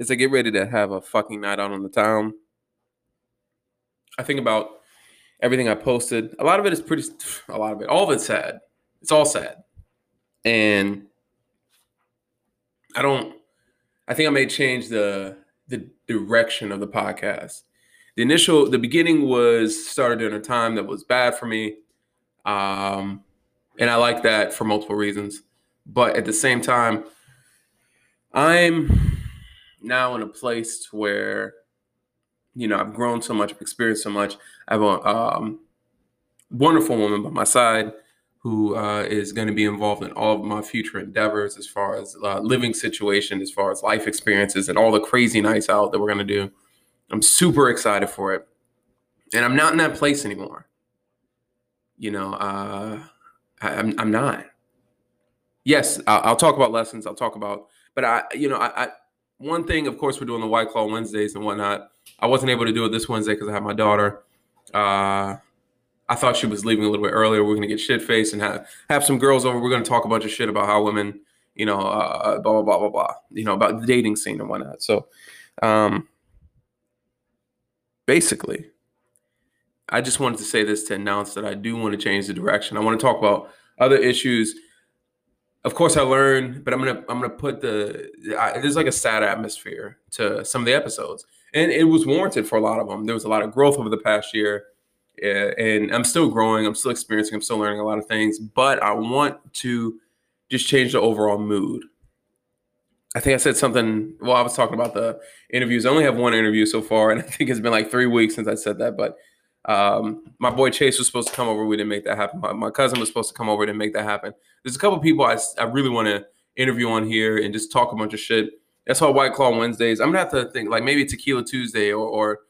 as I get ready to have a fucking night out on the town, I think about everything I posted. A lot of it is pretty, a lot of it, all of it's sad. It's all sad. And I don't, I think I may change the, the direction of the podcast. The initial, the beginning was started in a time that was bad for me. Um, and I like that for multiple reasons. But at the same time, I'm now in a place where, you know, I've grown so much, I've experienced so much. I have a um, wonderful woman by my side who uh, is going to be involved in all of my future endeavors as far as uh, living situation, as far as life experiences, and all the crazy nights out that we're going to do. I'm super excited for it. And I'm not in that place anymore. You know, uh, I, am I'm, I'm not. Yes, I'll, I'll, talk about lessons. I'll talk about, but I, you know, I, I one thing, of course, we're doing the White Claw Wednesdays and whatnot. I wasn't able to do it this Wednesday because I had my daughter. Uh, I thought she was leaving a little bit earlier. We are gonna get shit faced and have have some girls over. We're gonna talk a bunch of shit about how women, you know, uh, blah blah blah blah blah. You know, about the dating scene and whatnot. So, um, basically, I just wanted to say this to announce that I do want to change the direction. I want to talk about other issues. Of course, I learned, but I'm gonna I'm gonna put the I, there's like a sad atmosphere to some of the episodes, and it was warranted for a lot of them. There was a lot of growth over the past year, and I'm still growing. I'm still experiencing. I'm still learning a lot of things, but I want to just change the overall mood. I think I said something. Well, I was talking about the interviews. I only have one interview so far, and I think it's been like three weeks since I said that. But um, my boy Chase was supposed to come over. We didn't make that happen. My, my cousin was supposed to come over. Didn't make that happen. There's a couple people I, I really want to interview on here and just talk a bunch of shit. That's why White Claw Wednesdays. I'm gonna have to think like maybe Tequila Tuesday or, or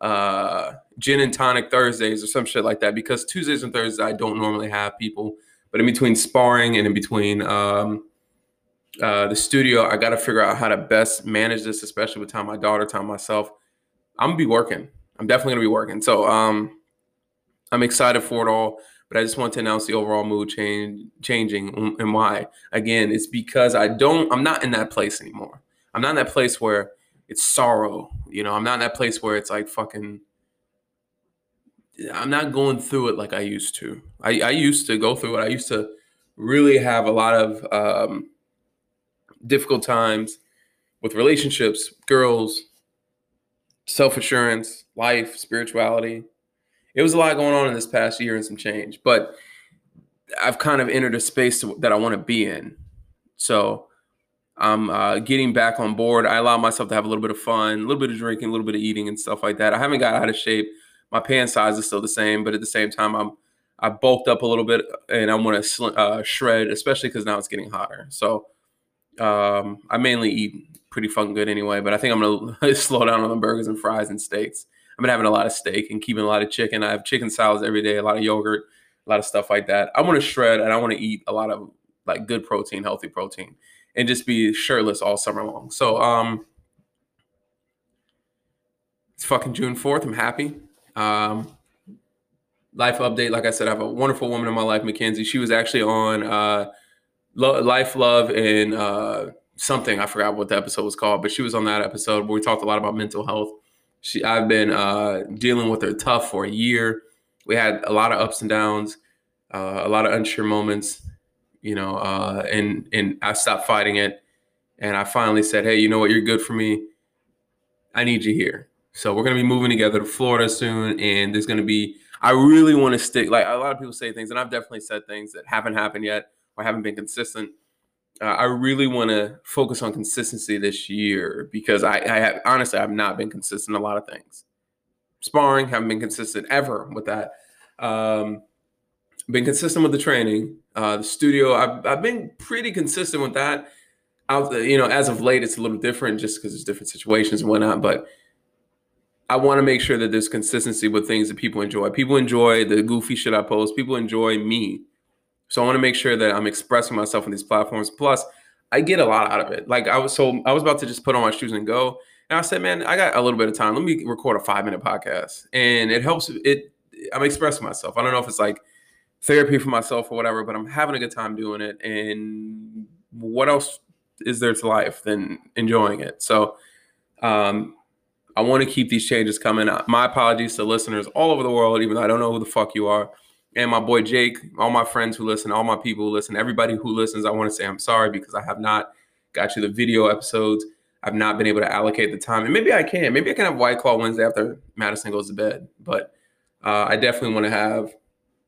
uh, Gin and Tonic Thursdays or some shit like that. Because Tuesdays and Thursdays I don't normally have people, but in between sparring and in between um, uh, the studio, I got to figure out how to best manage this, especially with time my daughter, time myself. I'm gonna be working. I'm definitely gonna be working. So um, I'm excited for it all. But I just want to announce the overall mood change changing and why. Again, it's because I don't. I'm not in that place anymore. I'm not in that place where it's sorrow. You know, I'm not in that place where it's like fucking. I'm not going through it like I used to. I, I used to go through it. I used to really have a lot of um, difficult times with relationships, girls, self assurance, life, spirituality. It was a lot going on in this past year and some change, but I've kind of entered a space that I want to be in. So I'm uh, getting back on board. I allow myself to have a little bit of fun, a little bit of drinking, a little bit of eating and stuff like that. I haven't got out of shape. My pant size is still the same, but at the same time, I'm I bulked up a little bit and I want to uh, shred, especially because now it's getting hotter. So um, I mainly eat pretty fucking good anyway, but I think I'm gonna slow down on the burgers and fries and steaks. I've been having a lot of steak and keeping a lot of chicken. I have chicken salads every day, a lot of yogurt, a lot of stuff like that. I want to shred and I want to eat a lot of like good protein, healthy protein, and just be shirtless all summer long. So um, it's fucking June 4th. I'm happy. Um, life update. Like I said, I have a wonderful woman in my life, Mackenzie. She was actually on uh, Life, Love, and uh, something. I forgot what the episode was called, but she was on that episode where we talked a lot about mental health. She, I've been uh, dealing with her tough for a year. We had a lot of ups and downs, uh, a lot of unsure moments, you know, uh, and and I stopped fighting it, and I finally said, "Hey, you know what? You're good for me. I need you here." So we're gonna be moving together to Florida soon, and there's gonna be. I really want to stick. Like a lot of people say things, and I've definitely said things that haven't happened yet or haven't been consistent uh, I really want to focus on consistency this year because I, I have, honestly I've not been consistent a lot of things. Sparring haven't been consistent ever with that. Um, been consistent with the training. Uh, the studio I've, I've been pretty consistent with that. Out you know as of late it's a little different just because there's different situations and whatnot. But I want to make sure that there's consistency with things that people enjoy. People enjoy the goofy shit I post. People enjoy me. So I want to make sure that I'm expressing myself on these platforms. Plus, I get a lot out of it. Like I was so I was about to just put on my shoes and go. And I said, man, I got a little bit of time. Let me record a five minute podcast. And it helps it I'm expressing myself. I don't know if it's like therapy for myself or whatever, but I'm having a good time doing it. And what else is there to life than enjoying it? So Um, I want to keep these changes coming. My apologies to listeners all over the world, even though I don't know who the fuck you are. And my boy Jake, all my friends who listen, all my people who listen, everybody who listens, I want to say I'm sorry because I have not got you the video episodes. I've not been able to allocate the time. And maybe I can. Maybe I can have White Claw Wednesday after Madison goes to bed. But uh, I definitely want to have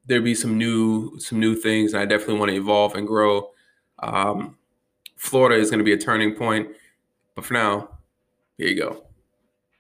there be some new some new things, and I definitely want to evolve and grow. Um, Florida is going to be a turning point. But for now, here you go.